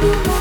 I'll be